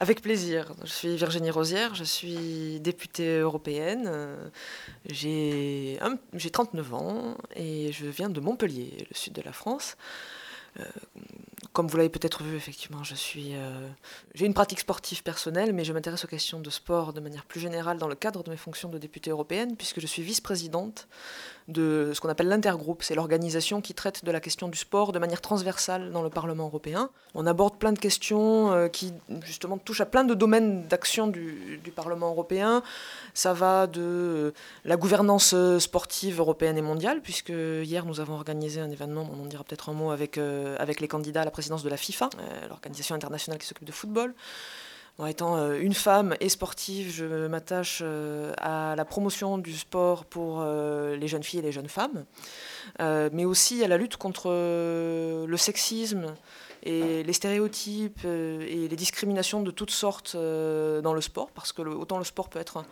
avec plaisir. Je suis Virginie Rosière, je suis députée européenne. J'ai 39 ans et je viens de Montpellier, le sud de la France. Euh, comme vous l'avez peut-être vu, effectivement, je suis, euh, j'ai une pratique sportive personnelle, mais je m'intéresse aux questions de sport de manière plus générale dans le cadre de mes fonctions de députée européenne, puisque je suis vice-présidente de ce qu'on appelle l'intergroupe. C'est l'organisation qui traite de la question du sport de manière transversale dans le Parlement européen. On aborde plein de questions euh, qui, justement, touchent à plein de domaines d'action du, Parlement européen. Ça va de la gouvernance sportive européenne et mondiale, puisque hier nous avons organisé un événement, on en dira peut-être un mot, avec, avec les candidats à la présidence de la FIFA, euh, l'organisation internationale qui s'occupe de football. En étant euh, une femme et sportive, je m'attache euh, à la promotion du sport pour les jeunes filles et les jeunes femmes, mais aussi à la lutte contre le sexisme et les stéréotypes et les discriminations de toutes sortes dans le sport, parce que autant le sport peut être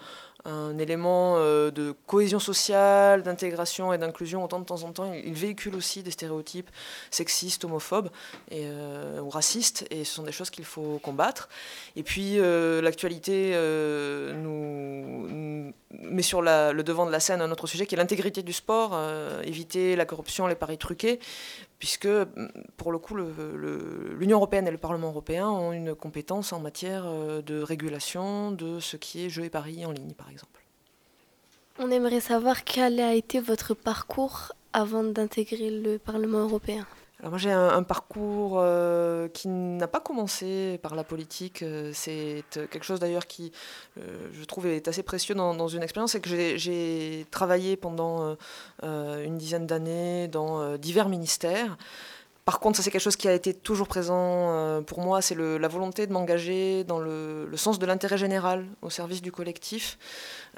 un élément euh, de cohésion sociale, d'intégration et d'inclusion. Autant de temps en temps, il véhicule aussi des stéréotypes sexistes, homophobes et, euh, ou racistes, et ce sont des choses qu'il faut combattre. Et puis, euh, l'actualité nous, met sur le devant de la scène un autre sujet qui est l'intégrité du sport, éviter la corruption, les paris truqués, puisque pour le coup, l'Union européenne et le Parlement européen ont une compétence en matière de régulation de ce qui est jeux et paris en ligne, par exemple. On aimerait savoir quel a été votre parcours avant d'intégrer le Parlement européen. Alors moi j'ai un, parcours euh, qui n'a pas commencé par la politique. Euh, c'est quelque chose d'ailleurs qui, euh, je trouve, est assez précieux dans, une expérience. C'est que j'ai travaillé pendant une dizaine d'années dans divers ministères. Par contre, ça c'est quelque chose qui a été toujours présent euh, pour moi, c'est la volonté de m'engager dans le, sens de l'intérêt général, au service du collectif,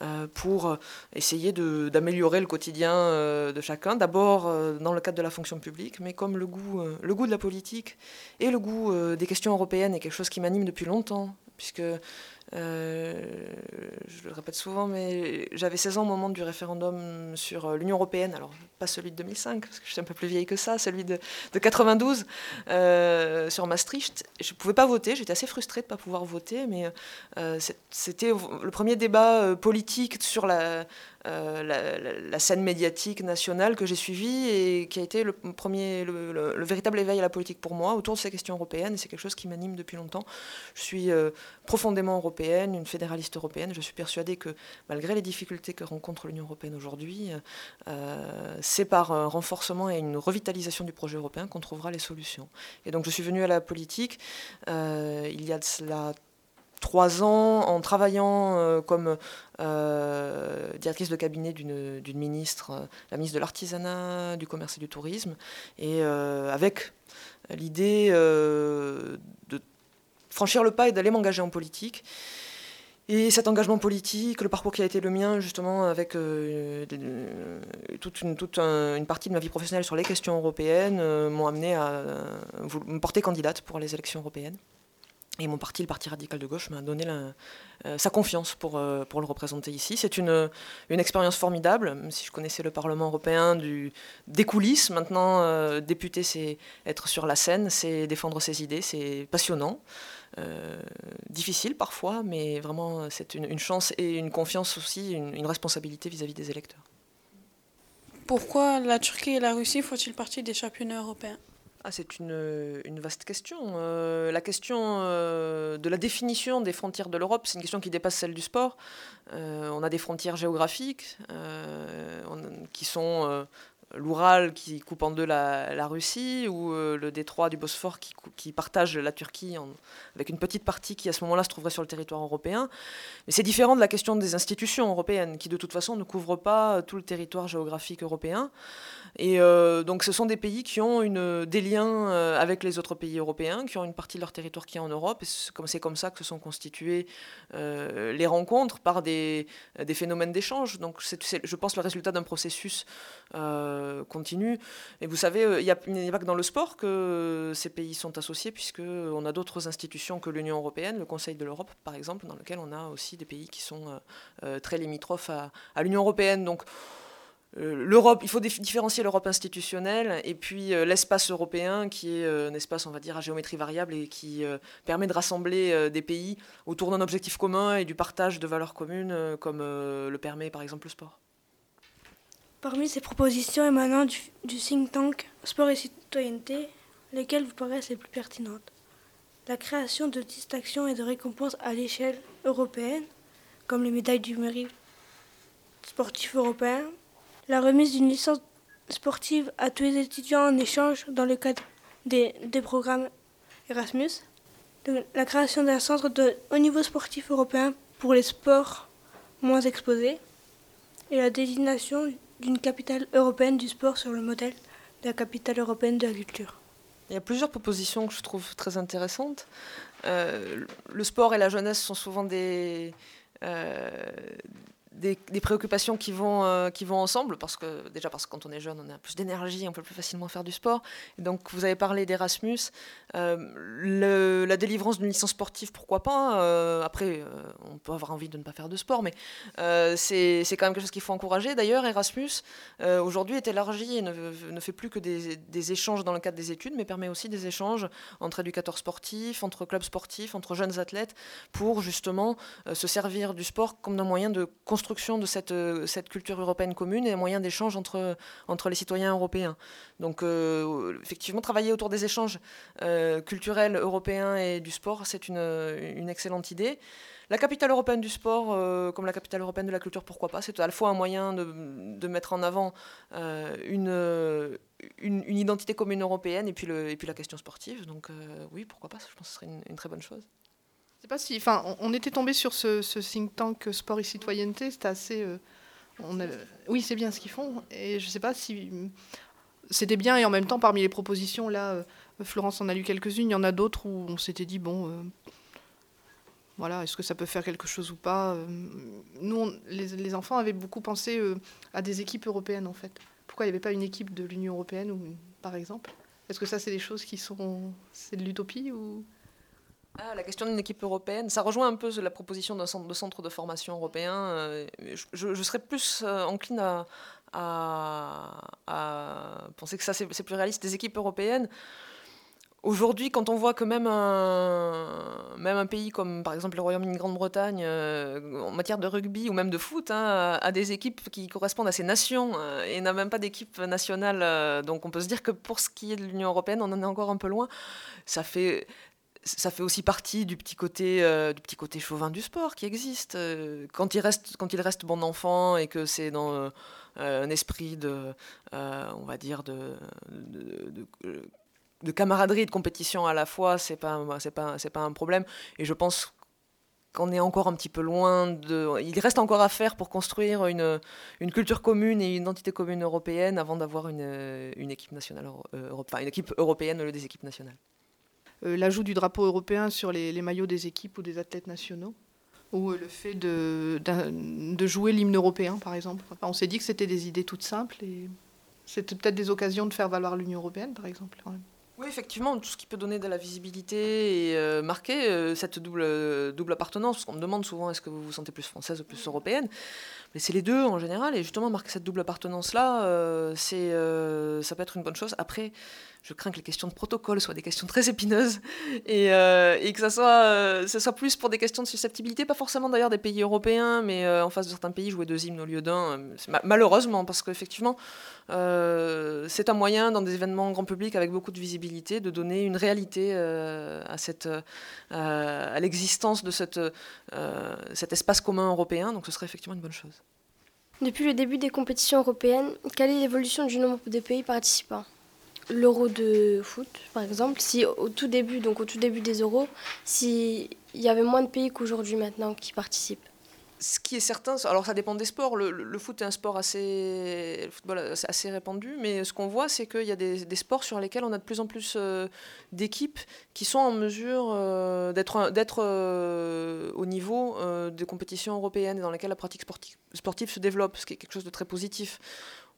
euh, pour essayer d'améliorer le quotidien euh, de chacun, d'abord dans le cadre de la fonction publique, mais comme le goût, le goût de la politique et le goût des questions européennes est quelque chose qui m'anime depuis longtemps, puisque euh, je le répète souvent, mais j'avais 16 ans au moment du référendum sur euh, l'Union européenne, alors pas celui de 2005, parce que je suis un peu plus vieille que ça, celui de, 92 euh, sur Maastricht. Je ne pouvais pas voter, j'étais assez frustrée de ne pas pouvoir voter, mais c'était le premier débat politique sur la, la, scène médiatique nationale que j'ai suivie et qui a été le, premier, le, véritable éveil à la politique pour moi autour de ces questions européennes. C'est quelque chose qui m'anime depuis longtemps. Je suis profondément européenne une fédéraliste européenne. Je suis persuadée que malgré les difficultés que rencontre l'Union européenne aujourd'hui, euh, c'est par un renforcement et une revitalisation du projet européen qu'on trouvera les solutions. Et donc je suis venue à la politique euh, il y a de cela trois ans en travaillant euh, comme directrice de cabinet d'une ministre, la ministre de l'Artisanat, du Commerce et du Tourisme, et avec l'idée de franchir le pas et d'aller m'engager en politique. Et cet engagement politique, le parcours qui a été le mien, justement, avec euh, euh, toute, une, partie de ma vie professionnelle sur les questions européennes, euh, m'ont amené à me porter candidate pour les élections européennes. Et mon parti, le Parti radical de gauche, m'a donné sa confiance pour, pour le représenter ici. C'est une, expérience formidable. Même si je connaissais le Parlement européen des coulisses, maintenant, député, c'est être sur la scène, c'est défendre ses idées, c'est passionnant. Euh, difficile parfois, mais vraiment c'est une, chance et une confiance aussi, une, responsabilité vis-à-vis des électeurs. Pourquoi la Turquie et la Russie font-ils partie des championnats européens? Ah, c'est une, vaste question. Euh, la question euh, de la définition des frontières de l'Europe, c'est une question qui dépasse celle du sport. on a des frontières géographiques qui sont l'Oural qui coupe en deux la, Russie ou euh, le détroit du Bosphore qui, partage la Turquie avec une petite partie qui à ce moment-là se trouverait sur le territoire européen. Mais c'est différent de la question des institutions européennes qui de toute façon ne couvrent pas tout le territoire géographique européen. Et euh, donc ce sont des pays qui ont une, des liens euh, avec les autres pays européens, qui ont une partie de leur territoire qui est en Europe. Et c'est comme, ça que se sont constituées les rencontres par des, des phénomènes d'échange. Donc c'est, je pense, le résultat d'un processus euh, continue. Et vous savez, euh, il n'y a, pas que dans le sport que ces pays sont associés, puisqu'on a d'autres institutions que l'Union européenne, le Conseil de l'Europe par exemple, dans lequel on a aussi des pays qui sont euh, très limitrophes à, à l'Union européenne. Donc, l'Europe, il faut différencier l'Europe institutionnelle et puis l'espace européen qui est un espace, on va dire, à géométrie variable et qui permet de rassembler des pays autour d'un objectif commun et du partage de valeurs communes, comme le permet par exemple le sport. Parmi ces propositions émanant du, think tank Sport et Citoyenneté, lesquelles vous paraissent les plus pertinentes? La création de distinctions et de récompenses à l'échelle européenne, comme les médailles du mérite sportif européen, la remise d'une licence sportive à tous les étudiants en échange dans le cadre des, des programmes Erasmus, la création d'un centre de haut niveau sportif européen pour les sports moins exposés, et la désignation d'une capitale européenne du sport sur le modèle de la capitale européenne de la culture. Il y a plusieurs propositions que je trouve très intéressantes. Euh, le sport et la jeunesse sont souvent des, euh, des, préoccupations qui vont, euh, qui vont ensemble, parce que déjà parce que quand on est jeune, on a plus d'énergie, on peut plus facilement faire du sport. donc vous avez parlé d'Erasmus, euh, la délivrance d'une licence sportive, pourquoi pas euh, Après, on peut avoir envie de ne pas faire de sport, mais c'est quand même quelque chose qu'il faut encourager. D'ailleurs, Erasmus, aujourd'hui, est élargi et ne, ne fait plus que des, des, échanges dans le cadre des études, mais permet aussi des échanges entre éducateurs sportifs, entre clubs sportifs, entre jeunes athlètes, pour justement se servir du sport comme un moyen de construire de cette, euh, cette culture européenne commune et un moyen d'échange entre, les citoyens européens. Donc euh, effectivement, travailler autour des échanges euh, culturels européens et du sport, c'est une, excellente idée. La capitale européenne du sport, comme la capitale européenne de la culture, pourquoi pas? C'est à la fois un moyen de, de mettre en avant une, identité commune européenne et puis, la question sportive. Donc oui, pourquoi pas? Je pense que ce serait une très bonne chose on, était tombé sur ce, think tank sport et citoyenneté. C'était assez. Euh, oui, c'est bien ce qu'ils font. Et je sais pas si c'était bien. Et en même temps, parmi les propositions, là, euh, Florence en a lu quelques-unes. Il y en a d'autres où on s'était dit bon. Euh, voilà, est-ce que ça peut faire quelque chose ou pas Nous, les, enfants avaient beaucoup pensé à des équipes européennes, en fait. Pourquoi il n'y avait pas une équipe de l'Union européenne, par exemple? Est-ce que ça, c'est des choses qui sont... C'est de l'utopie ou... Ah, la question d'une équipe européenne, ça rejoint un peu la proposition d'un centre de, centre de formation européen. Euh, je, serais plus euh, encline à, penser que ça c'est plus réaliste. Des équipes européennes, Aujourd'hui, quand on voit que même un, même un pays comme par exemple le Royaume-Uni, Grande-Bretagne, euh, en matière de rugby ou même de foot, hein, a des équipes qui correspondent à ces nations et n'a même pas d'équipe nationale, donc on peut se dire que pour ce qui est de l'Union européenne, on en est encore un peu loin. Ça fait, ça fait aussi partie du petit côté euh, du petit côté chauvin du sport qui existe. Euh, quand il reste quand il reste bon enfant et que c'est dans euh, un esprit de on va dire de de, camaraderie et de compétition à la fois c'est pas c'est pas c'est pas un problème. Et je pense qu'on est encore un petit peu loin de il reste encore à faire pour construire une, une culture commune et une identité commune européenne avant d'avoir une, une équipe nationale enfin, une équipe européenne au lieu des équipes nationales l'ajout du drapeau européen sur les, maillots des équipes ou des athlètes nationaux ou euh, le fait de jouer l'hymne européen, par exemple. on s'est dit que c'était des idées toutes simples et c'était peut-être des occasions de faire valoir l'Union européenne, par exemple. Oui, effectivement, tout ce qui peut donner de la visibilité et euh, marquer cette double, double appartenance. Parce qu'on me demande souvent est-ce que vous vous sentez plus française ou plus européenne? Mais c'est les deux en général. Et justement, marquer cette double appartenance-là, c'est ça peut être une bonne chose. Après, je crains que les questions de protocole soient des questions très épineuses et, euh, et que ça soit, euh, ça soit plus pour des questions de susceptibilité, pas forcément d'ailleurs des pays européens, mais euh, en face de certains pays, jouer deux hymnes au lieu d'un, malheureusement, parce qu'effectivement, c'est un moyen dans des événements grand public avec beaucoup de visibilité de donner une réalité à, cette, à l'existence de cette, cet espace commun européen, donc ce serait effectivement une bonne chose. Depuis le début des compétitions européennes, quelle est l'évolution du nombre de pays participants? L'euro de foot, par exemple, si au tout début, donc au tout début des euros, s'il y avait moins de pays qu'aujourd'hui maintenant qui participent ce qui est certain, alors ça dépend des sports. Le, foot est un sport assez, le répandu, mais ce qu'on voit, c'est qu'il y a des, sports sur lesquels on a de plus en plus euh, d'équipes qui sont en mesure euh, d'être, euh, au niveau des compétitions européennes et dans lesquelles la pratique sportive se développe, ce qui est quelque chose de très positif.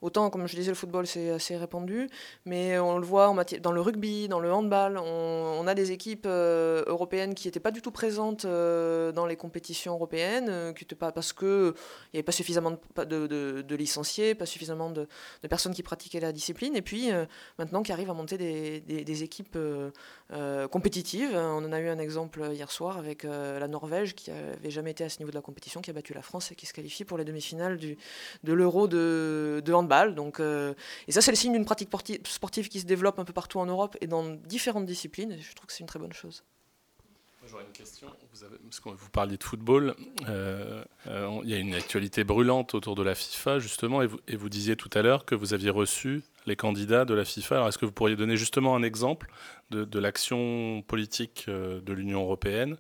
Autant, comme je disais, le football c'est assez répandu, mais on le voit dans le rugby, dans le handball, on, a des équipes euh, européennes qui n'étaient pas du tout présentes euh, dans les compétitions européennes, euh, qui pas, parce qu'il n'y avait pas suffisamment de, licenciés, pas suffisamment de, personnes qui pratiquaient la discipline, et puis maintenant qui arrivent à monter des, équipes compétitives. On en a eu un exemple hier soir avec la Norvège qui n'avait jamais été à ce niveau de la compétition, qui a battu la France et qui se qualifie pour les demi-finales de l'Euro de, de handball donc, euh, et ça, c'est le signe d'une pratique sportive qui se développe un peu partout en Europe et dans différentes disciplines. Et je trouve que c'est une très bonne chose. J'aurais une question. Vous, parliez de football. Euh, euh, il y a une actualité brûlante autour de la FIFA, justement, et vous, disiez tout à l'heure que vous aviez reçu les candidats de la FIFA. Alors, est-ce que vous pourriez donner justement un exemple de l'action politique de l'Union européenne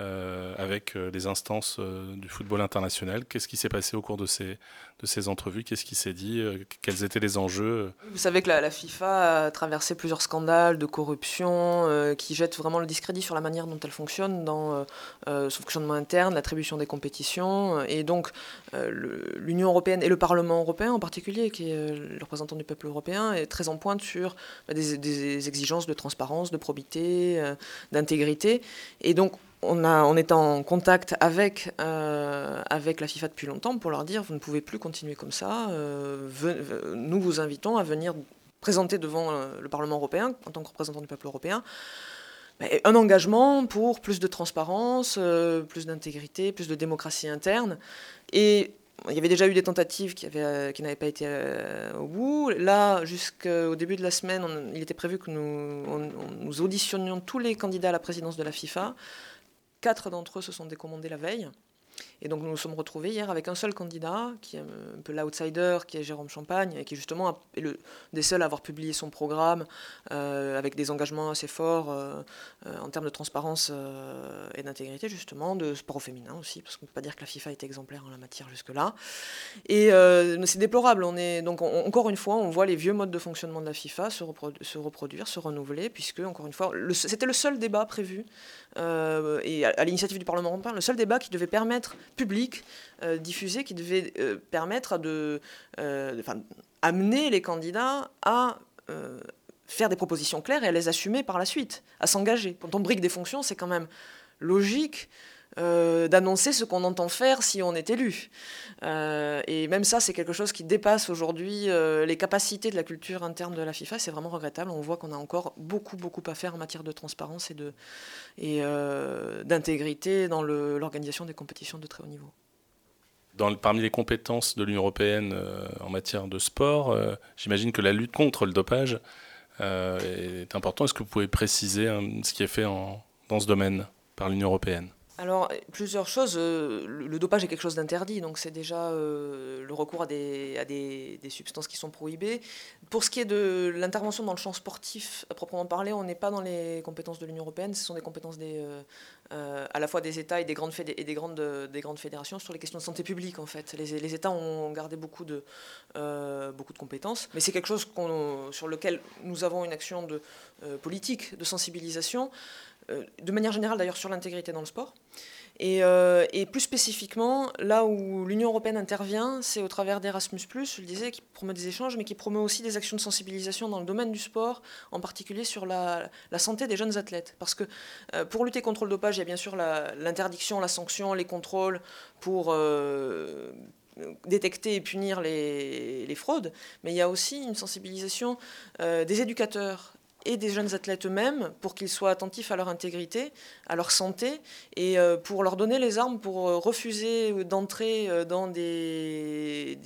euh, avec euh, les instances euh, du football international. Qu'est-ce qui s'est passé au cours de ces, de ces entrevues? Qu'est-ce qui s'est dit? Quels étaient les enjeux? Vous savez que la, FIFA a traversé plusieurs scandales de corruption qui jettent vraiment le discrédit sur la manière dont elle fonctionne dans son fonctionnement interne, l'attribution des compétitions. Et donc l'Union européenne et le Parlement européen en particulier, qui est le représentant du peuple européen, est très en pointe sur bah, des, des exigences de transparence, de probité, d'intégrité. Et donc on, a, est en contact avec, euh, avec la FIFA depuis longtemps pour leur dire vous ne pouvez plus continuer comme ça. Euh, nous vous invitons à venir présenter devant euh, le Parlement européen, en tant que représentant du peuple européen, un engagement pour plus de transparence, plus d'intégrité, plus de démocratie interne. Et il y avait déjà eu des tentatives qui, n'avaient pas été au bout. Là, jusqu'au début de la semaine, il était prévu que nous auditionnions tous les candidats à la présidence de la FIFA. Quatre d'entre eux se sont décommandés la veille. Et donc nous nous sommes retrouvés hier avec un seul candidat, qui est un peu l'outsider, qui est Jérôme Champagne, et qui justement est le, des seuls à avoir publié son programme euh, avec des engagements assez forts euh, euh, en termes de transparence et d'intégrité, justement, de sport au féminin aussi, parce qu'on ne peut pas dire que la FIFA est exemplaire en la matière jusque-là. Et c'est déplorable. On est, donc encore une fois, on voit les vieux modes de fonctionnement de la FIFA se, se reproduire, se renouveler, puisque, encore une fois, c'était le seul débat prévu, et à l'initiative du Parlement européen, le seul débat qui devait permettre public euh, diffusé qui devait euh, permettre de, euh, amener les candidats à faire des propositions claires et à les assumer par la suite, à s'engager. Quand on brique des fonctions, c'est quand même logique d'annoncer ce qu'on entend faire si on est élu. et même ça, c'est quelque chose qui dépasse aujourd'hui les capacités de la culture interne de la FIFA. C'est vraiment regrettable. On voit qu'on a encore beaucoup, beaucoup à faire en matière de transparence et de, euh, d'intégrité dans l'organisation des compétitions de très haut niveau. Dans, parmi les compétences de l'Union européenne euh, en matière de sport, euh, j'imagine que la lutte contre le dopage est importante. Est-ce que vous pouvez préciser hein, ce qui est fait en, dans ce domaine par l'Union européenne? Alors, plusieurs choses. Euh, le dopage est quelque chose d'interdit, donc c'est déjà euh, le recours à, des, des, substances qui sont prohibées. Pour ce qui est de l'intervention dans le champ sportif, à proprement parler, on n'est pas dans les compétences de l'Union européenne, ce sont des compétences euh, à la fois des États et des grandes, fédérations sur les questions de santé publique, en fait. Les, les États ont gardé beaucoup de, beaucoup de compétences, mais c'est quelque chose sur lequel nous avons une action de, politique, de sensibilisation. Euh, de manière générale d'ailleurs sur l'intégrité dans le sport. Euh, et, plus spécifiquement, là où l'Union européenne intervient, c'est au travers d'Erasmus, je le disais, qui promeut des échanges, mais qui promeut aussi des actions de sensibilisation dans le domaine du sport, en particulier sur la, santé des jeunes athlètes. Parce que euh, pour lutter contre le dopage, il y a bien sûr l'interdiction, la, sanction, les contrôles pour détecter et punir les, les, fraudes, mais il y a aussi une sensibilisation des éducateurs et des jeunes athlètes eux-mêmes pour qu'ils soient attentifs à leur intégrité, à leur santé et euh, pour leur donner les armes pour euh, refuser d'entrer euh, dans des,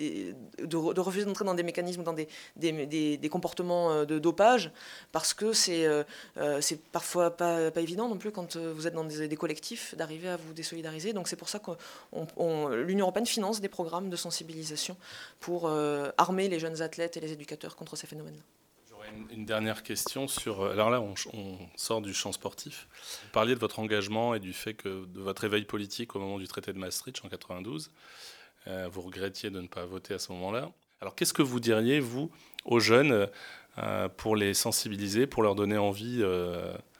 de, refuser d'entrer dans des mécanismes, dans des, comportements de dopage parce que c'est parfois pas, évident non plus quand vous êtes dans des, collectifs d'arriver à vous désolidariser. Donc c'est pour ça que l'Union européenne finance des programmes de sensibilisation pour armer les jeunes athlètes et les éducateurs contre ces phénomènes. Une dernière question sur. Euh, alors là, on, sort du champ sportif. Vous parliez de votre engagement et du fait que de votre éveil politique au moment du traité de Maastricht en 92. Euh, vous regrettiez de ne pas voter à ce moment-là. Alors qu'est-ce que vous diriez, vous, aux jeunes, euh, pour les sensibiliser, pour leur donner envie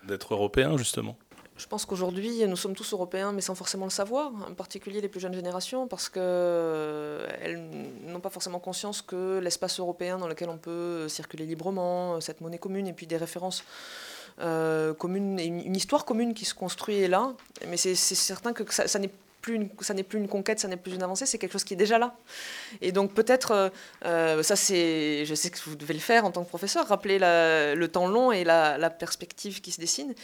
d'être européens, justement? Je pense qu'aujourd'hui, nous sommes tous européens, mais sans forcément le savoir, en particulier les plus jeunes générations, parce qu'elles n'ont pas forcément conscience que l'espace européen dans lequel on peut circuler librement, cette monnaie commune, et puis des références euh, communes, une, une, histoire commune qui se construit est là, mais c'est certain que ça, ça n'est ça n'est plus une conquête, ça n'est plus une avancée, c'est quelque chose qui est déjà là. Et donc peut-être, euh, euh, ça c'est, je sais que vous devez le faire en tant que professeur, rappeler le temps long et la, perspective qui se dessine.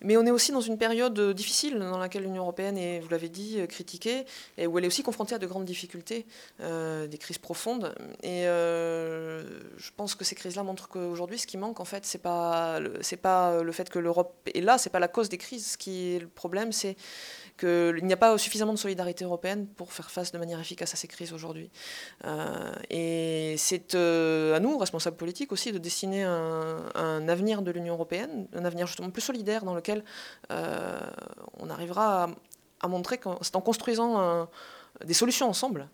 Mais on est aussi dans une période difficile dans laquelle l'Union européenne est, vous l'avez dit, critiquée, et où elle est aussi confrontée à de grandes difficultés, euh, des crises profondes. Et je pense que ces crises-là montrent qu'aujourd'hui, ce qui manque, en fait, c'est pas, pas le fait que l'Europe est là, c'est pas la cause des crises. Ce qui est le problème, c'est qu'il n'y a pas suffisamment de solidarité européenne pour faire face de manière efficace à ces crises aujourd'hui. Euh, et c'est euh, à nous, responsables politiques aussi, de dessiner un, avenir de l'Union européenne, un avenir justement plus solidaire dans lequel euh, on arrivera à, montrer que c'est en construisant des solutions ensemble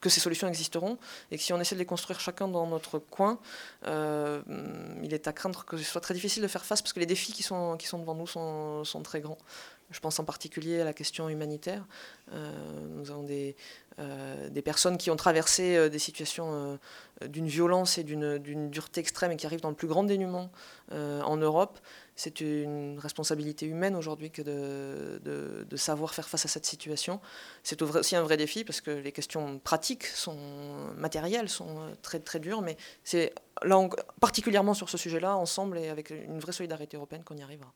que ces solutions existeront et que si on essaie de les construire chacun dans notre coin, il est à craindre que ce soit très difficile de faire face parce que les défis qui sont, devant nous sont très grands. Je pense en particulier à la question humanitaire. Euh, nous avons des, euh, des, personnes qui ont traversé euh, des situations d'une violence et d'une dureté extrême et qui arrivent dans le plus grand dénuement en Europe. C'est une responsabilité humaine aujourd'hui que de, savoir faire face à cette situation. C'est aussi un vrai défi parce que les questions pratiques, sont matérielles, sont très, très dures, mais c'est là, particulièrement sur ce sujet-là, ensemble et avec une vraie solidarité européenne qu'on y arrivera.